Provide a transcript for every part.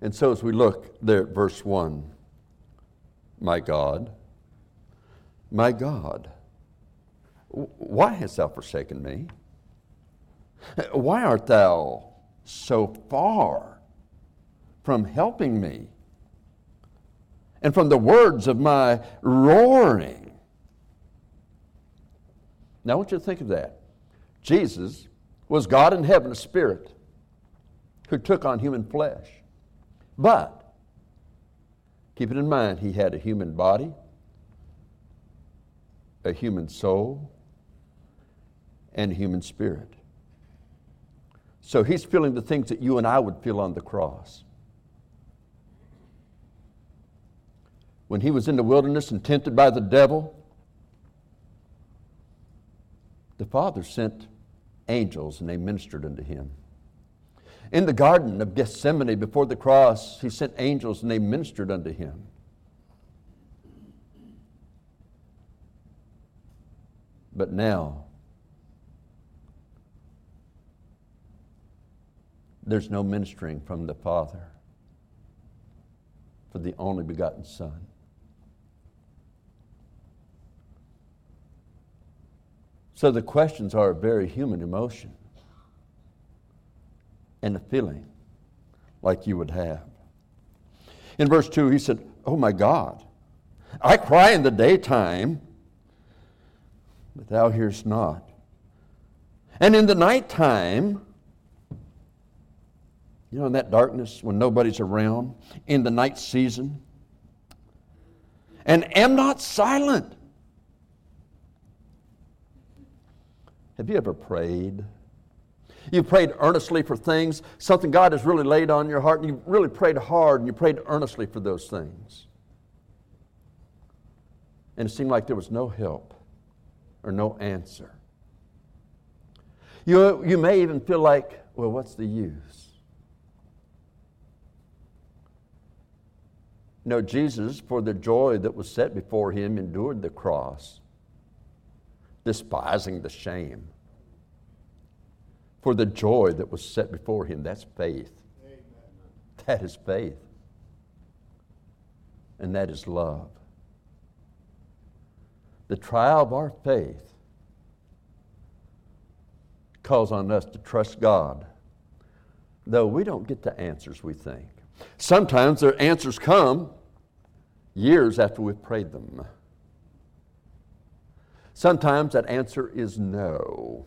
And so as we look there at verse 1, my God, my God, why hast thou forsaken me? Why art thou so far from helping me and from the words of my roaring? Now, I want you to think of that. Jesus was God in heaven, a spirit who took on human flesh. But, keep it in mind, he had a human body, a human soul, and a human spirit. So he's feeling the things that you and I would feel on the cross. When he was in the wilderness and tempted by the devil, the Father sent angels and they ministered unto him. In the Garden of Gethsemane before the cross, he sent angels and they ministered unto him. But now, there's no ministering from the Father for the only begotten Son. So the questions are a very human emotion and a feeling like you would have. In verse 2, he said, Oh my God, I cry in the daytime, but thou hearest not. And in the nighttime, you know, in that darkness when nobody's around, in the night season, and am not silent. Have you ever prayed? You prayed earnestly for things, something God has really laid on your heart, and you've really prayed hard and you prayed earnestly for those things. And it seemed like there was no help or no answer. You, you may even feel like, well, what's the use? No, Jesus, for the joy that was set before him, endured the cross despising the shame for the joy that was set before him. That's faith. Amen. That is faith. And that is love. The trial of our faith calls on us to trust God, though we don't get the answers we think. Sometimes their answers come years after we've prayed them. Sometimes that answer is no,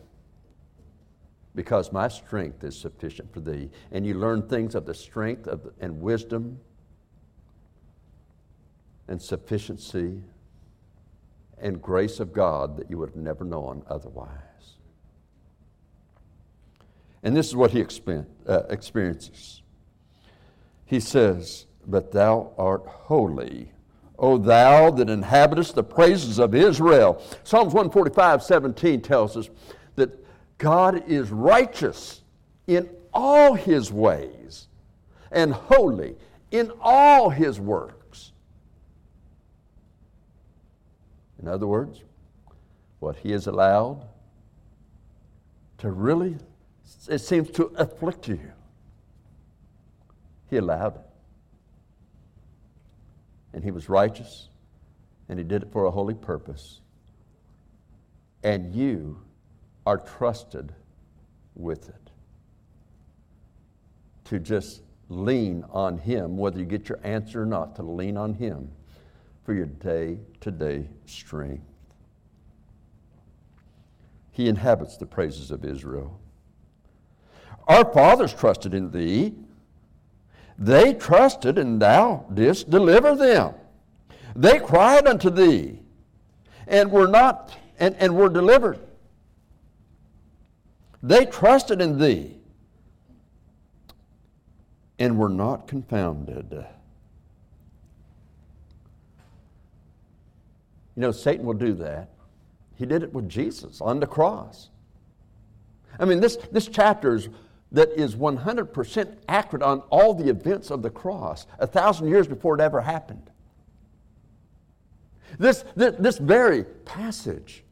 because my strength is sufficient for thee. And you learn things of the strength of, and wisdom and sufficiency and grace of God that you would have never known otherwise. And this is what he uh, experiences. He says, But thou art holy, O thou that inhabitest the praises of Israel. Psalms 145 17 tells us God is righteous in all his ways and holy in all his works. In other words, what he has allowed to really, it seems to afflict you, he allowed it and he was righteous, and he did it for a holy purpose. And you are trusted with it. To just lean on him, whether you get your answer or not, to lean on him for your day to day strength. He inhabits the praises of Israel. Our fathers trusted in thee they trusted, and thou didst deliver them. They cried unto thee, and were not, and, and were delivered. They trusted in thee, and were not confounded. You know, Satan will do that. He did it with Jesus on the cross. I mean, this, this chapter is that is 100% accurate on all the events of the cross, a thousand years before it ever happened. This, this, this very passage,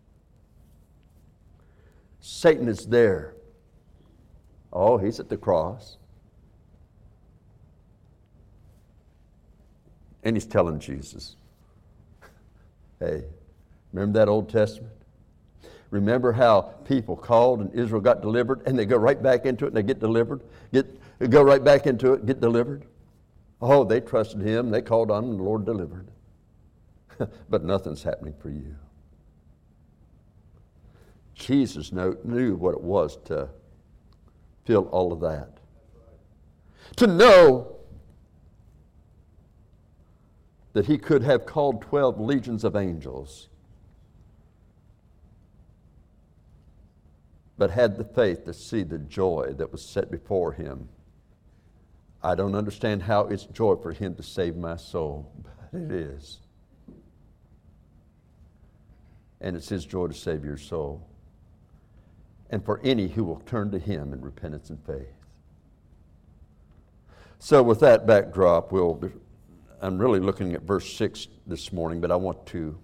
Satan is there. Oh, he's at the cross. And he's telling Jesus, hey, remember that Old Testament? Remember how people called and Israel got delivered and they go right back into it and they get delivered? Get, go right back into it, get delivered? Oh, they trusted him, they called on him, and the Lord delivered. but nothing's happening for you. Jesus knew what it was to feel all of that. To know that he could have called 12 legions of angels, but had the faith to see the joy that was set before him. I don't understand how it's joy for him to save my soul, but it is. And it's his joy to save your soul and for any who will turn to Him in repentance and faith. So, with that backdrop, we'll I'm really looking at verse 6 this morning, but I want to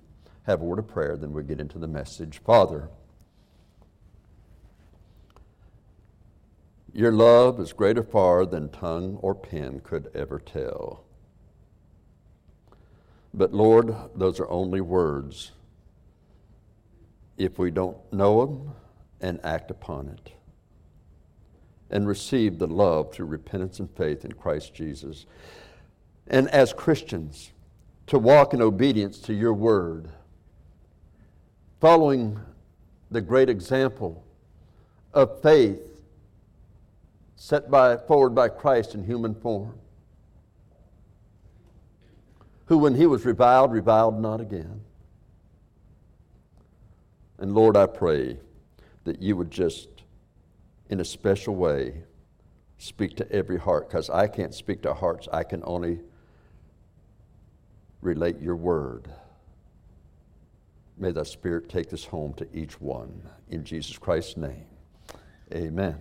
have a word of prayer, then we get into the message. Father, your love is greater far than tongue or pen could ever tell. But Lord, those are only words. If we don't know them, and act upon it. And receive the love through repentance and faith in Christ Jesus. And as Christians, to walk in obedience to your word, following the great example of faith set by, forward by Christ in human form, who, when he was reviled, reviled not again. And Lord, I pray that you would just, in a special way, speak to every heart, because I can't speak to hearts, I can only relate your word. May the Spirit take this home to each one. In Jesus Christ's name, amen.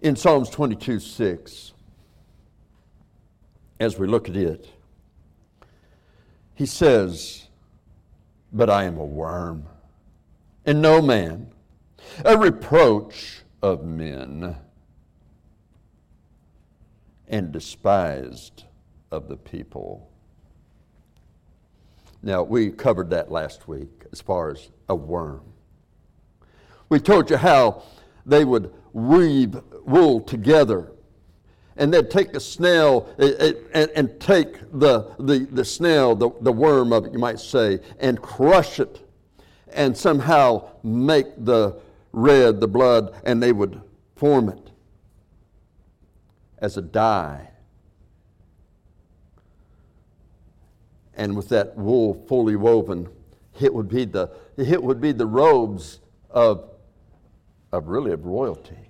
In Psalms 22 6, as we look at it, he says, but I am a worm, and no man, a reproach of men, and despised of the people. Now, we covered that last week as far as a worm. We told you how they would weave wool together and they'd take the snail eh, eh, and, and take the, the, the snail, the, the worm of it, you might say, and crush it and somehow make the red, the blood, and they would form it as a dye. And with that wool fully woven, it would be the, it would be the robes of, of really of royalty.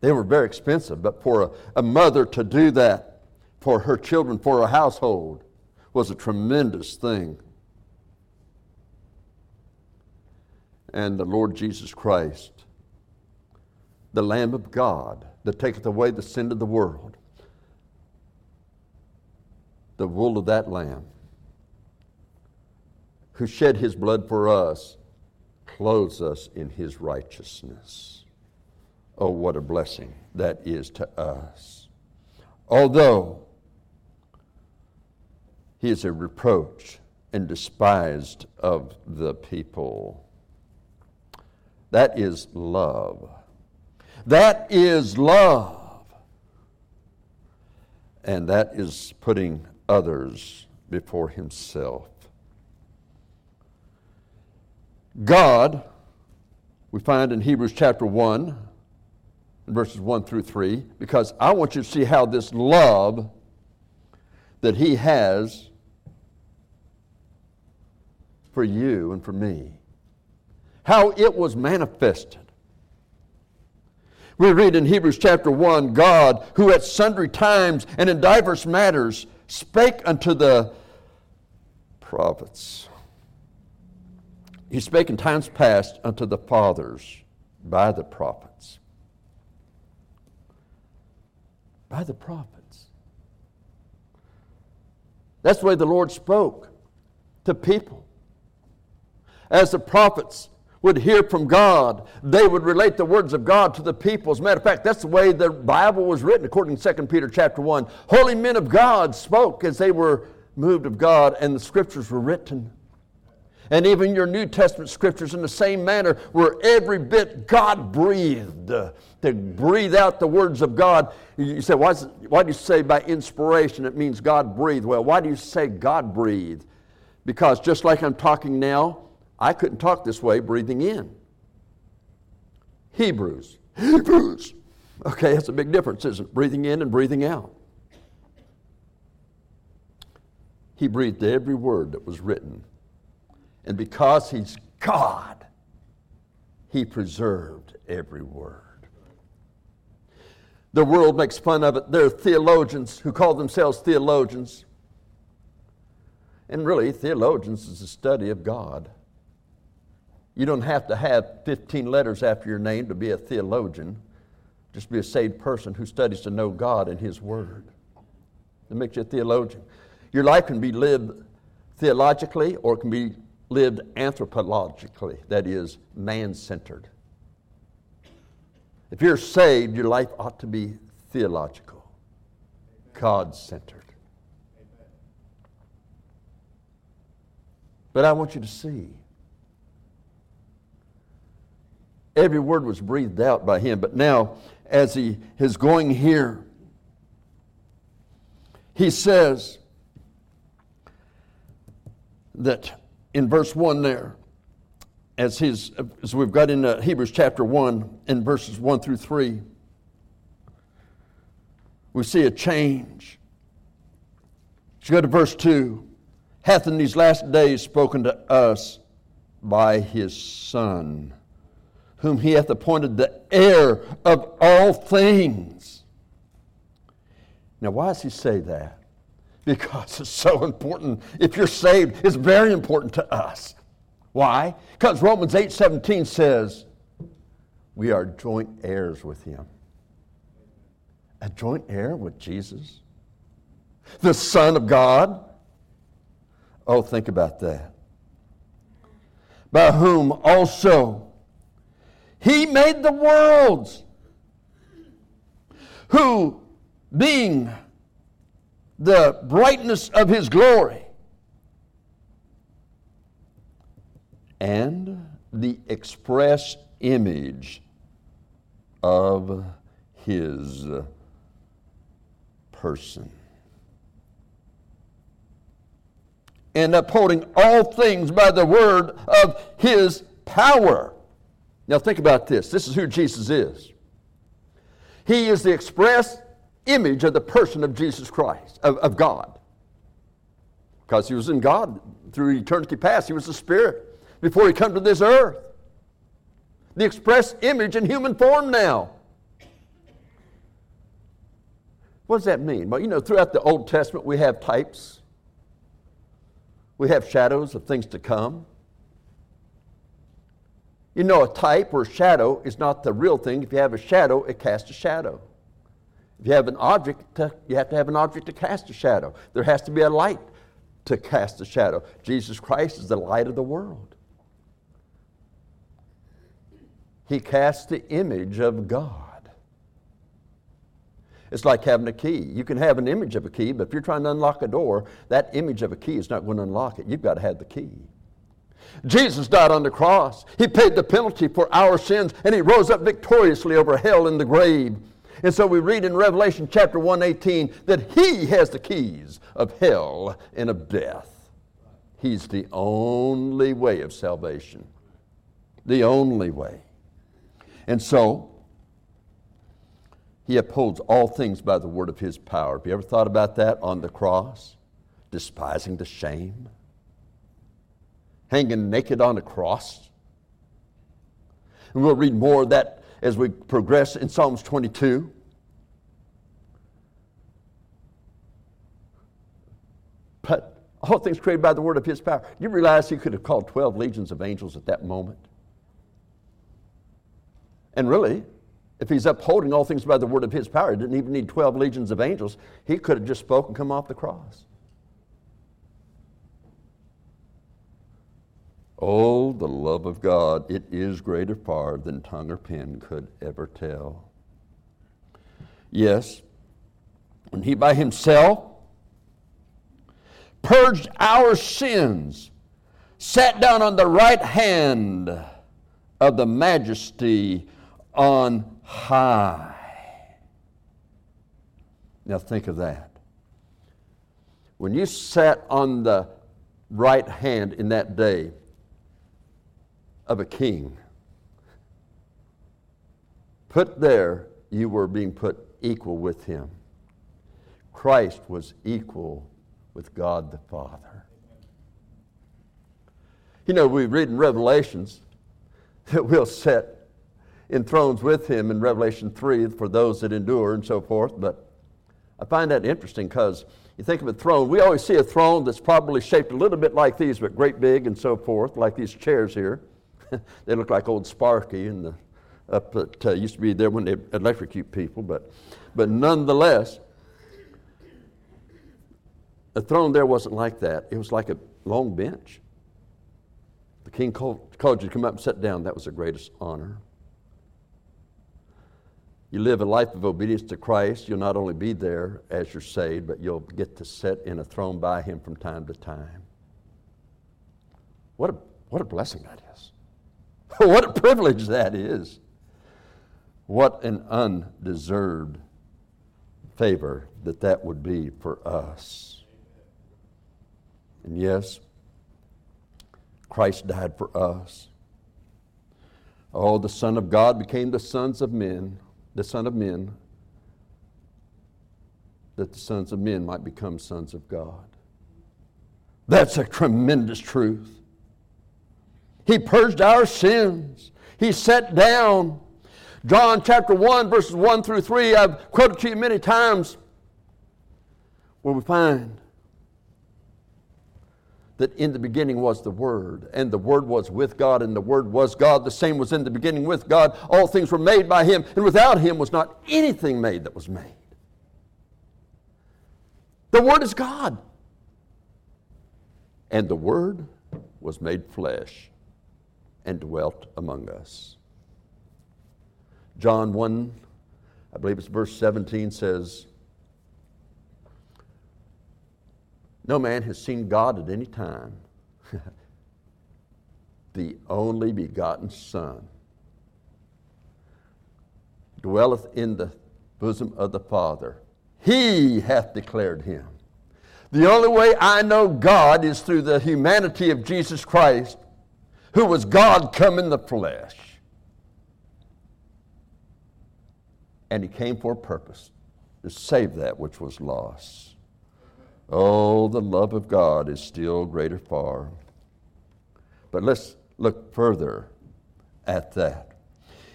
They were very expensive, but for a, a mother to do that for her children, for a household, was a tremendous thing. And the Lord Jesus Christ, the Lamb of God that taketh away the sin of the world, the wool of that Lamb, who shed his blood for us, clothes us in his righteousness. Oh, what a blessing that is to us. Although he is a reproach and despised of the people. That is love. That is love. And that is putting others before himself. God, we find in Hebrews chapter 1, verses 1 through 3, because I want you to see how this love that He has for you and for me, how it was manifested. We read in Hebrews chapter 1 God, who at sundry times and in divers matters spake unto the prophets. He spake in times past unto the fathers by the prophets by the prophets. That's the way the Lord spoke to people. As the prophets would hear from God. They would relate the words of God to the people. As a matter of fact, that's the way the Bible was written, according to 2 Peter chapter 1. Holy men of God spoke as they were moved of God, and the scriptures were written. And even your New Testament scriptures, in the same manner, were every bit God breathed to breathe out the words of God. You say, why, it, why do you say by inspiration it means God breathed? Well, why do you say God breathed? Because just like I'm talking now, I couldn't talk this way breathing in. Hebrews. Hebrews. Okay, that's a big difference, isn't it? Breathing in and breathing out. He breathed every word that was written. And because He's God, He preserved every word. The world makes fun of it. There are theologians who call themselves theologians. And really, theologians is the study of God. You don't have to have 15 letters after your name to be a theologian. Just be a saved person who studies to know God and His Word. That makes you a theologian. Your life can be lived theologically or it can be lived anthropologically, that is, man centered. If you're saved, your life ought to be theological, God centered. But I want you to see Every word was breathed out by him. But now, as he is going here, he says that in verse 1 there, as, his, as we've got in uh, Hebrews chapter 1, in verses 1 through 3, we see a change. Let's go to verse 2. Hath in these last days spoken to us by his Son whom he hath appointed the heir of all things. Now, why does he say that? Because it's so important. If you're saved, it's very important to us. Why? Because Romans 8 17 says, we are joint heirs with him. A joint heir with Jesus? The Son of God? Oh, think about that. By whom also he made the worlds, who, being the brightness of his glory and the express image of his person. And upholding all things by the word of his power now, think about this. This is who Jesus is. He is the express image of the person of Jesus Christ, of, of God. Because he was in God through eternity past. He was the Spirit before he came to this earth. The express image in human form now. What does that mean? Well, you know, throughout the Old Testament, we have types, we have shadows of things to come. You know, a type or a shadow is not the real thing. If you have a shadow, it casts a shadow. If you have an object, you have to have an object to cast a shadow. There has to be a light to cast a shadow. Jesus Christ is the light of the world. He casts the image of God. It's like having a key. You can have an image of a key, but if you're trying to unlock a door, that image of a key is not going to unlock it. You've got to have the key. Jesus died on the cross. He paid the penalty for our sins, and he rose up victoriously over hell and the grave. And so we read in Revelation chapter 118 that he has the keys of hell and of death. He's the only way of salvation. The only way. And so, he upholds all things by the word of his power. Have you ever thought about that on the cross? Despising the shame hanging naked on a cross. And we'll read more of that as we progress in Psalms 22. But all things created by the word of his power. You realize he could have called 12 legions of angels at that moment? And really, if he's upholding all things by the word of his power, he didn't even need 12 legions of angels. He could have just spoken, come off the cross. Oh, the love of God, it is greater far than tongue or pen could ever tell. Yes, when He by Himself purged our sins, sat down on the right hand of the majesty on high. Now think of that. When you sat on the right hand in that day, of a king. Put there, you were being put equal with him. Christ was equal with God the Father. You know, we read in Revelations that we'll sit in thrones with him in Revelation 3 for those that endure and so forth, but I find that interesting because you think of a throne, we always see a throne that's probably shaped a little bit like these, but great big and so forth, like these chairs here. they look like old Sparky and the up that uh, used to be there when they electrocute people, but, but nonetheless, the throne there wasn't like that. It was like a long bench. The king called, called you to come up and sit down. That was the greatest honor. You live a life of obedience to Christ, you'll not only be there as you're saved, but you'll get to sit in a throne by Him from time to time. What a, what a blessing that is. what a privilege that is. What an undeserved favor that that would be for us. And yes, Christ died for us. Oh, the Son of God became the sons of men, the Son of men, that the sons of men might become sons of God. That's a tremendous truth. He purged our sins. He sat down. John chapter 1, verses 1 through 3, I've quoted to you many times, where we find that in the beginning was the Word, and the Word was with God, and the Word was God. The same was in the beginning with God. All things were made by Him, and without Him was not anything made that was made. The Word is God. And the Word was made flesh and dwelt among us. John 1, I believe it's verse 17 says, No man has seen God at any time. the only begotten Son dwelleth in the bosom of the Father. He hath declared him. The only way I know God is through the humanity of Jesus Christ who was God come in the flesh. And he came for a purpose to save that which was lost. Oh, the love of God is still greater far. But let's look further at that.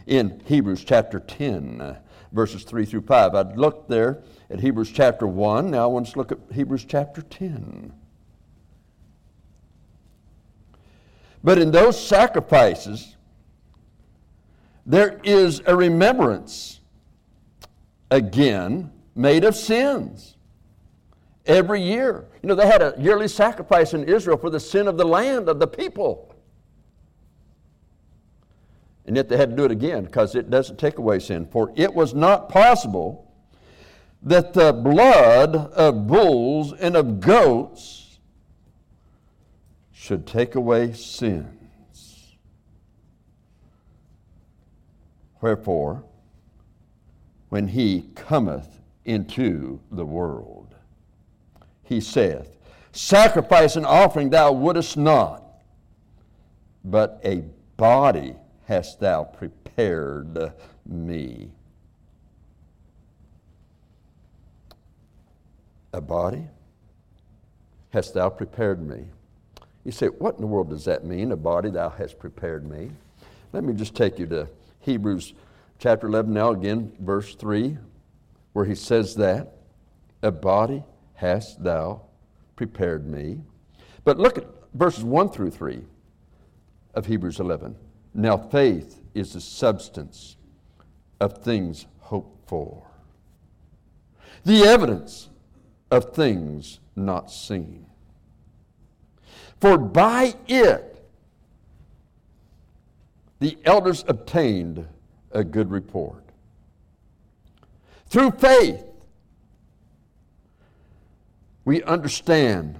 In Hebrews chapter 10, verses 3 through 5, I'd looked there at Hebrews chapter 1. Now I want to look at Hebrews chapter 10. But in those sacrifices, there is a remembrance again made of sins every year. You know, they had a yearly sacrifice in Israel for the sin of the land, of the people. And yet they had to do it again because it doesn't take away sin. For it was not possible that the blood of bulls and of goats should take away sins. Wherefore, when he cometh into the world, he saith, Sacrifice and offering thou wouldest not, but a body hast thou prepared me. A body hast thou prepared me. You say, What in the world does that mean? A body thou hast prepared me. Let me just take you to Hebrews chapter 11 now, again, verse 3, where he says that. A body hast thou prepared me. But look at verses 1 through 3 of Hebrews 11. Now faith is the substance of things hoped for, the evidence of things not seen. For by it the elders obtained a good report. Through faith, we understand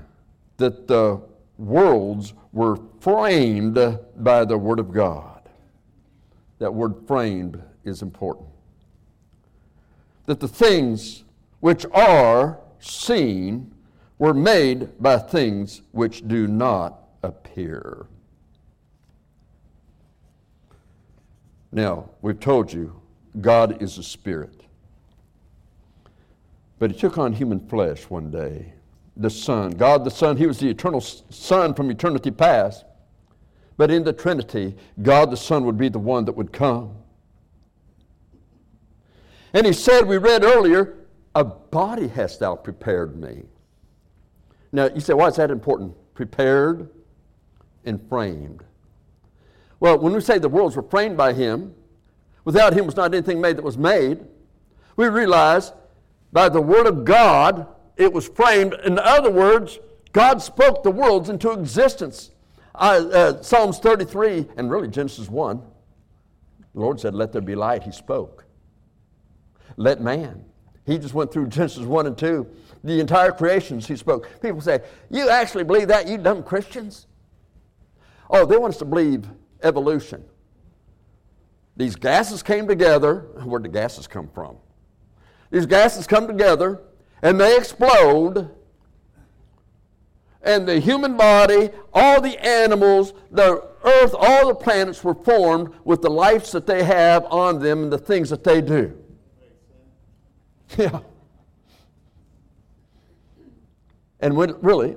that the worlds were framed by the Word of God. That word framed is important. That the things which are seen were made by things which do not appear. Now, we've told you God is a spirit. But he took on human flesh one day. The Son, God the Son, he was the eternal Son from eternity past. But in the Trinity, God the Son would be the one that would come. And he said, we read earlier, a body hast thou prepared me. Now, you say, why is that important? Prepared and framed. Well, when we say the worlds were framed by him, without him was not anything made that was made, we realize by the word of God it was framed. In other words, God spoke the worlds into existence. Uh, uh, Psalms 33, and really Genesis 1, the Lord said, Let there be light. He spoke. Let man. He just went through Genesis 1 and 2. The entire creations he spoke. People say, You actually believe that, you dumb Christians? Oh, they want us to believe evolution. These gases came together. Where'd the gases come from? These gases come together and they explode. And the human body, all the animals, the earth, all the planets were formed with the lives that they have on them and the things that they do. Yeah. And when, really,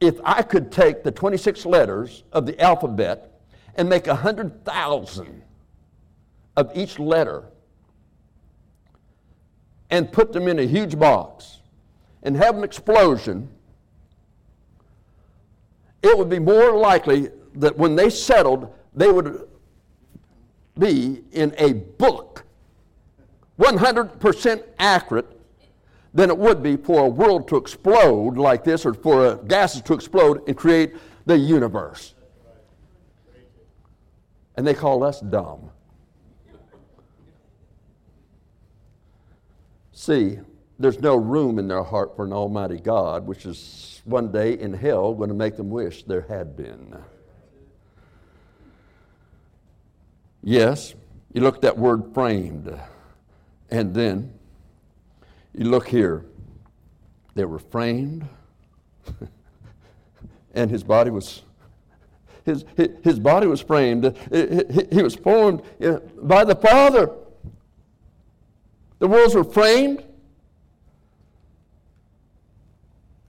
if I could take the 26 letters of the alphabet and make 100,000 of each letter and put them in a huge box and have an explosion, it would be more likely that when they settled, they would be in a book 100% accurate than it would be for a world to explode like this or for gases to explode and create the universe. And they call us dumb. See, there's no room in their heart for an almighty God, which is one day in hell going to make them wish there had been. Yes, you look at that word framed, and then you look here, they were framed, and his body was. His, his body was framed. He was formed eh, by the Father. The worlds were framed.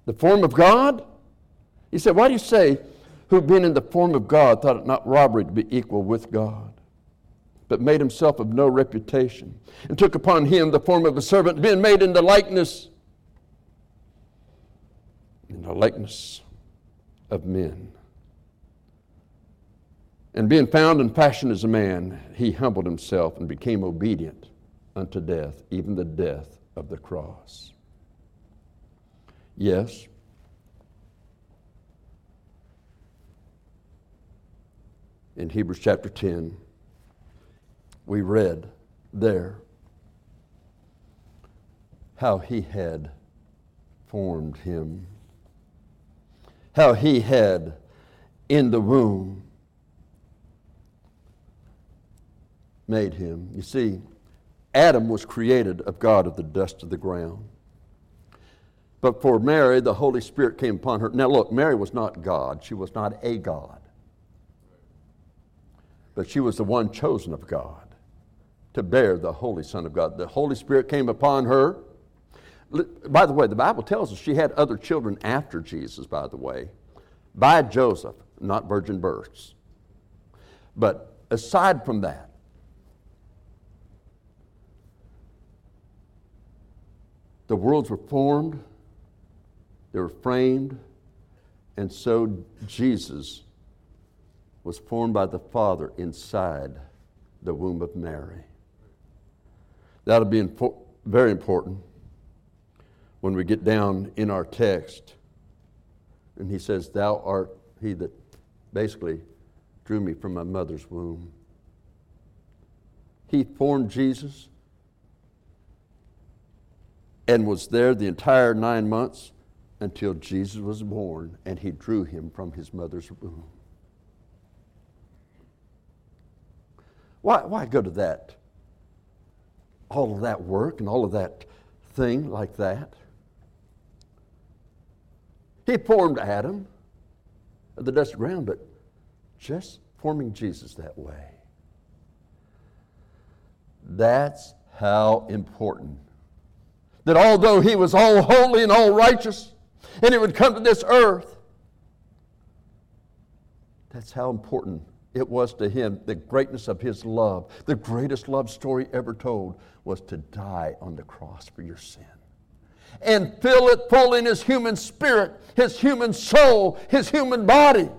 The form of God. He said, Why do you say, who being in the form of God thought it not robbery to be equal with God? But made himself of no reputation, and took upon him the form of a servant, being made in the likeness, in the likeness of men. And being found in fashion as a man, he humbled himself and became obedient unto death, even the death of the cross. Yes. In Hebrews chapter 10, we read there how he had formed him, how he had in the womb made him. You see, Adam was created of God of the dust of the ground. But for Mary, the Holy Spirit came upon her. Now, look, Mary was not God. She was not a God. But she was the one chosen of God to bear the Holy Son of God. The Holy Spirit came upon her. By the way, the Bible tells us she had other children after Jesus, by the way, by Joseph, not virgin births. But aside from that, the worlds were formed, they were framed, and so Jesus was formed by the Father inside the womb of Mary. That'll be impo- very important when we get down in our text. And he says, Thou art he that basically drew me from my mother's womb. He formed Jesus and was there the entire nine months until Jesus was born and he drew him from his mother's womb. Why, why go to that? All of that work and all of that thing like that? He formed Adam of the dust ground, but just forming Jesus that way. That's how important. That although he was all holy and all righteous, and he would come to this earth, that's how important it was to him. The greatness of his love, the greatest love story ever told, was to die on the cross for your sin. And fill it full in his human spirit, his human soul, his human body.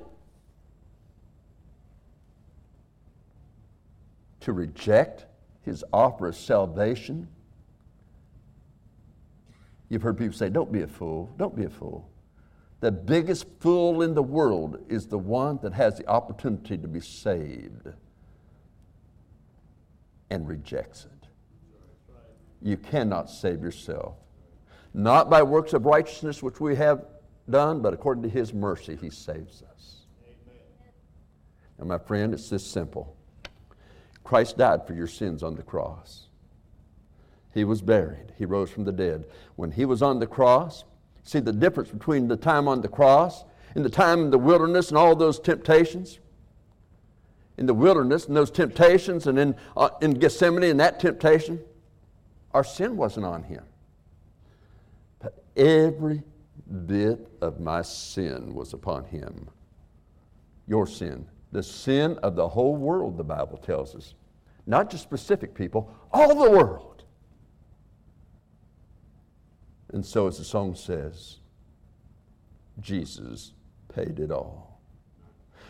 To reject his offer of salvation. You've heard people say, Don't be a fool. Don't be a fool. The biggest fool in the world is the one that has the opportunity to be saved and rejects it. You cannot save yourself. Not by works of righteousness which we have done, but according to His mercy, He saves us. Amen. And my friend, it's this simple Christ died for your sins on the cross. He was buried, He rose from the dead. When He was on the cross, see the difference between the time on the cross and the time in the wilderness and all those temptations? In the wilderness and those temptations, and in, uh, in Gethsemane and that temptation, our sin wasn't on Him. But every bit of my sin was upon Him. Your sin, the sin of the whole world, the Bible tells us. Not just specific people, all the world. And so, as the song says, Jesus paid it all.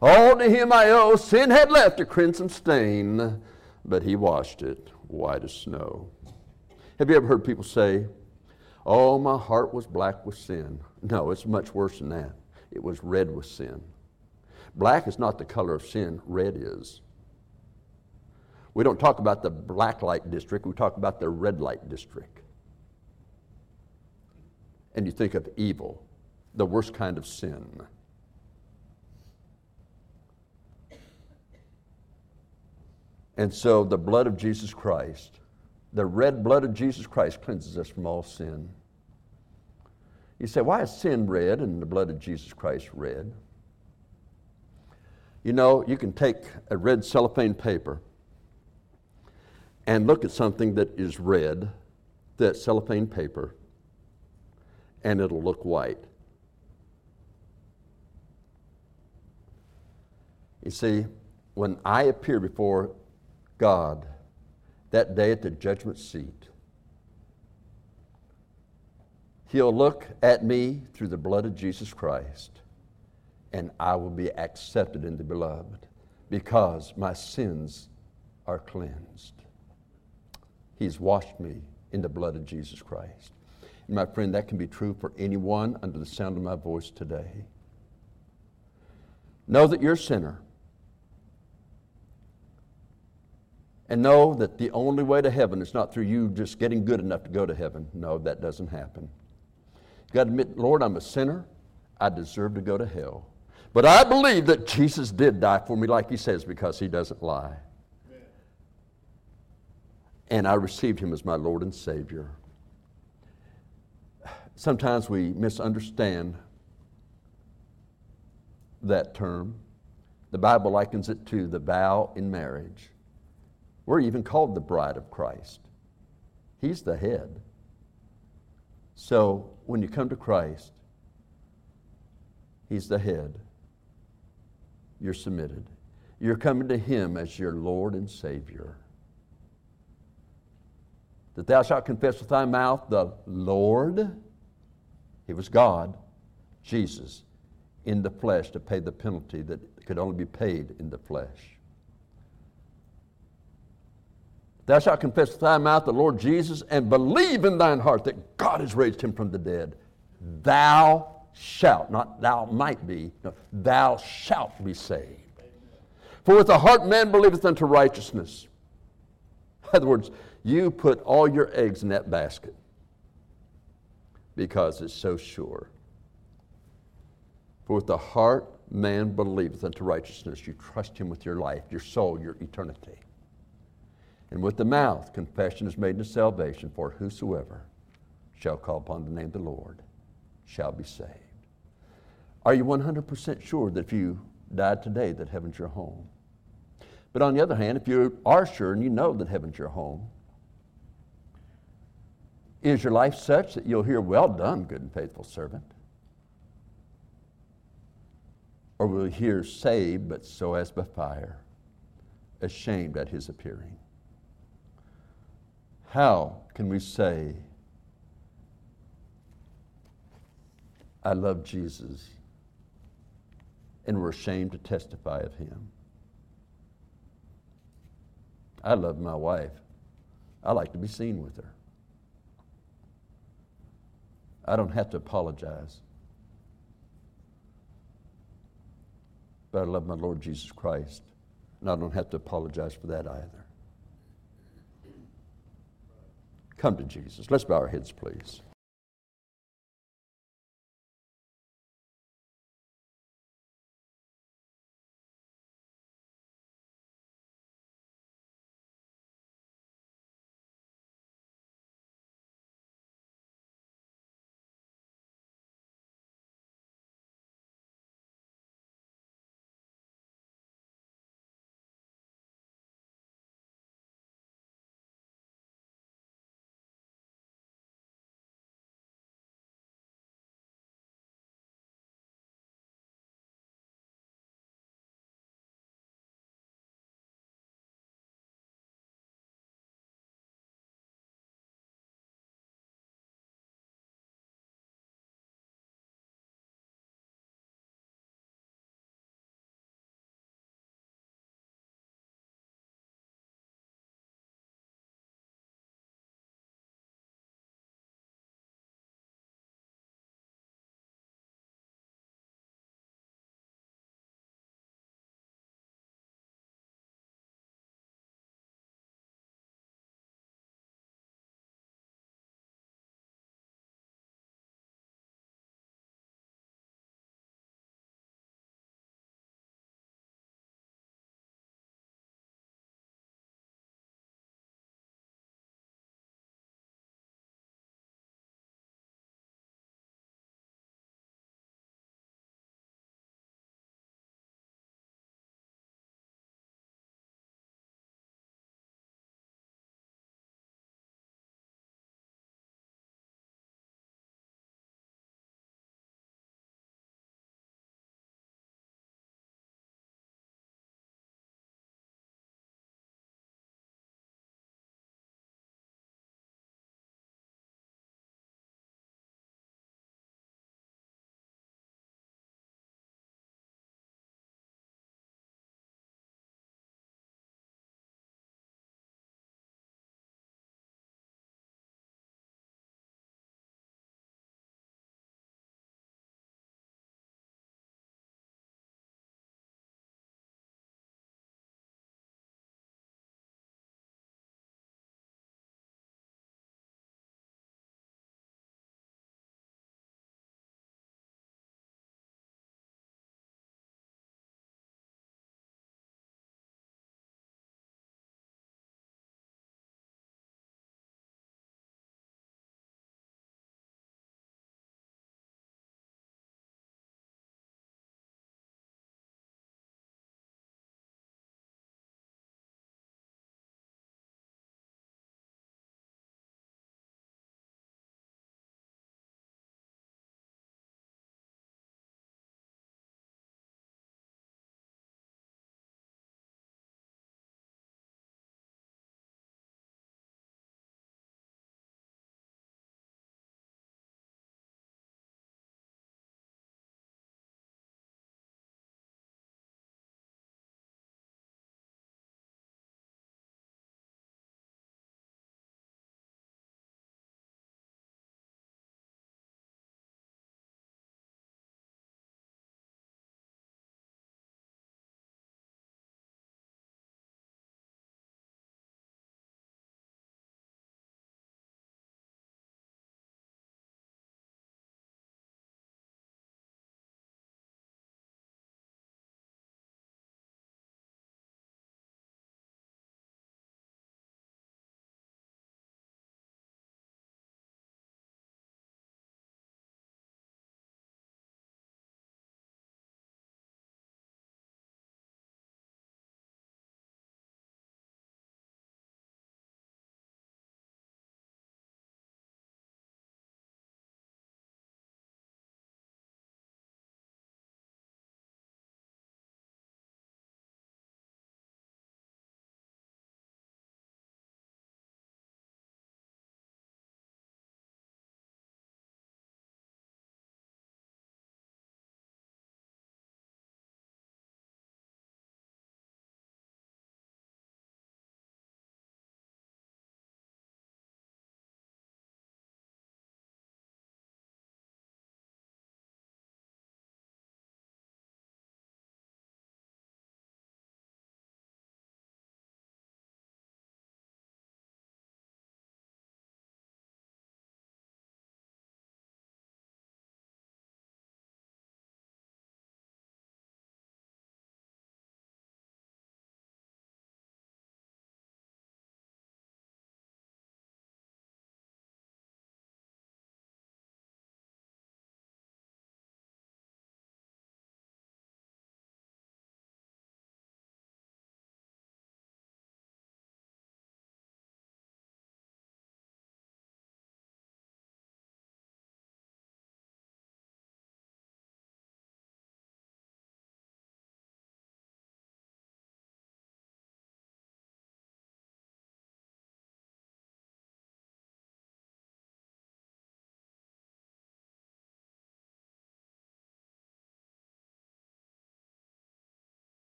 All to him I owe. Sin had left a crimson stain, but he washed it white as snow. Have you ever heard people say, Oh, my heart was black with sin? No, it's much worse than that. It was red with sin. Black is not the color of sin, red is. We don't talk about the black light district, we talk about the red light district. And you think of evil, the worst kind of sin. And so the blood of Jesus Christ, the red blood of Jesus Christ cleanses us from all sin. You say, why is sin red and the blood of Jesus Christ red? You know, you can take a red cellophane paper and look at something that is red, that cellophane paper, and it'll look white. You see, when I appear before God that day at the judgment seat, He'll look at me through the blood of Jesus Christ, and I will be accepted in the beloved because my sins are cleansed. He's washed me in the blood of Jesus Christ. My friend, that can be true for anyone under the sound of my voice today. Know that you're a sinner. And know that the only way to heaven is not through you just getting good enough to go to heaven. No, that doesn't happen. You've got to admit, Lord, I'm a sinner. I deserve to go to hell. But I believe that Jesus did die for me, like he says, because he doesn't lie and I received him as my Lord and Savior. Sometimes we misunderstand that term. The Bible likens it to the vow in marriage. We're even called the bride of Christ. He's the head. So when you come to Christ, He's the head. You're submitted. You're coming to Him as your Lord and Savior that thou shalt confess with thy mouth the Lord, he was God, Jesus, in the flesh to pay the penalty that could only be paid in the flesh. Thou shalt confess with thy mouth the Lord Jesus and believe in thine heart that God has raised him from the dead. Thou shalt, not thou might be, no, thou shalt be saved. For with the heart man believeth unto righteousness. In other words, you put all your eggs in that basket because it's so sure. For with the heart man believeth unto righteousness, you trust him with your life, your soul, your eternity. And with the mouth, confession is made to salvation, for whosoever shall call upon the name of the Lord shall be saved. Are you 100% sure that if you died today, that heaven's your home? But on the other hand, if you are sure and you know that heaven's your home, is your life such that you'll hear, Well done, good and faithful servant? Or will you hear, Saved, but so as by fire, ashamed at his appearing? How can we say, I love Jesus, and we're ashamed to testify of him? I love my wife. I like to be seen with her. I don't have to apologize. But I love my Lord Jesus Christ, and I don't have to apologize for that either. Come to Jesus. Let's bow our heads, please.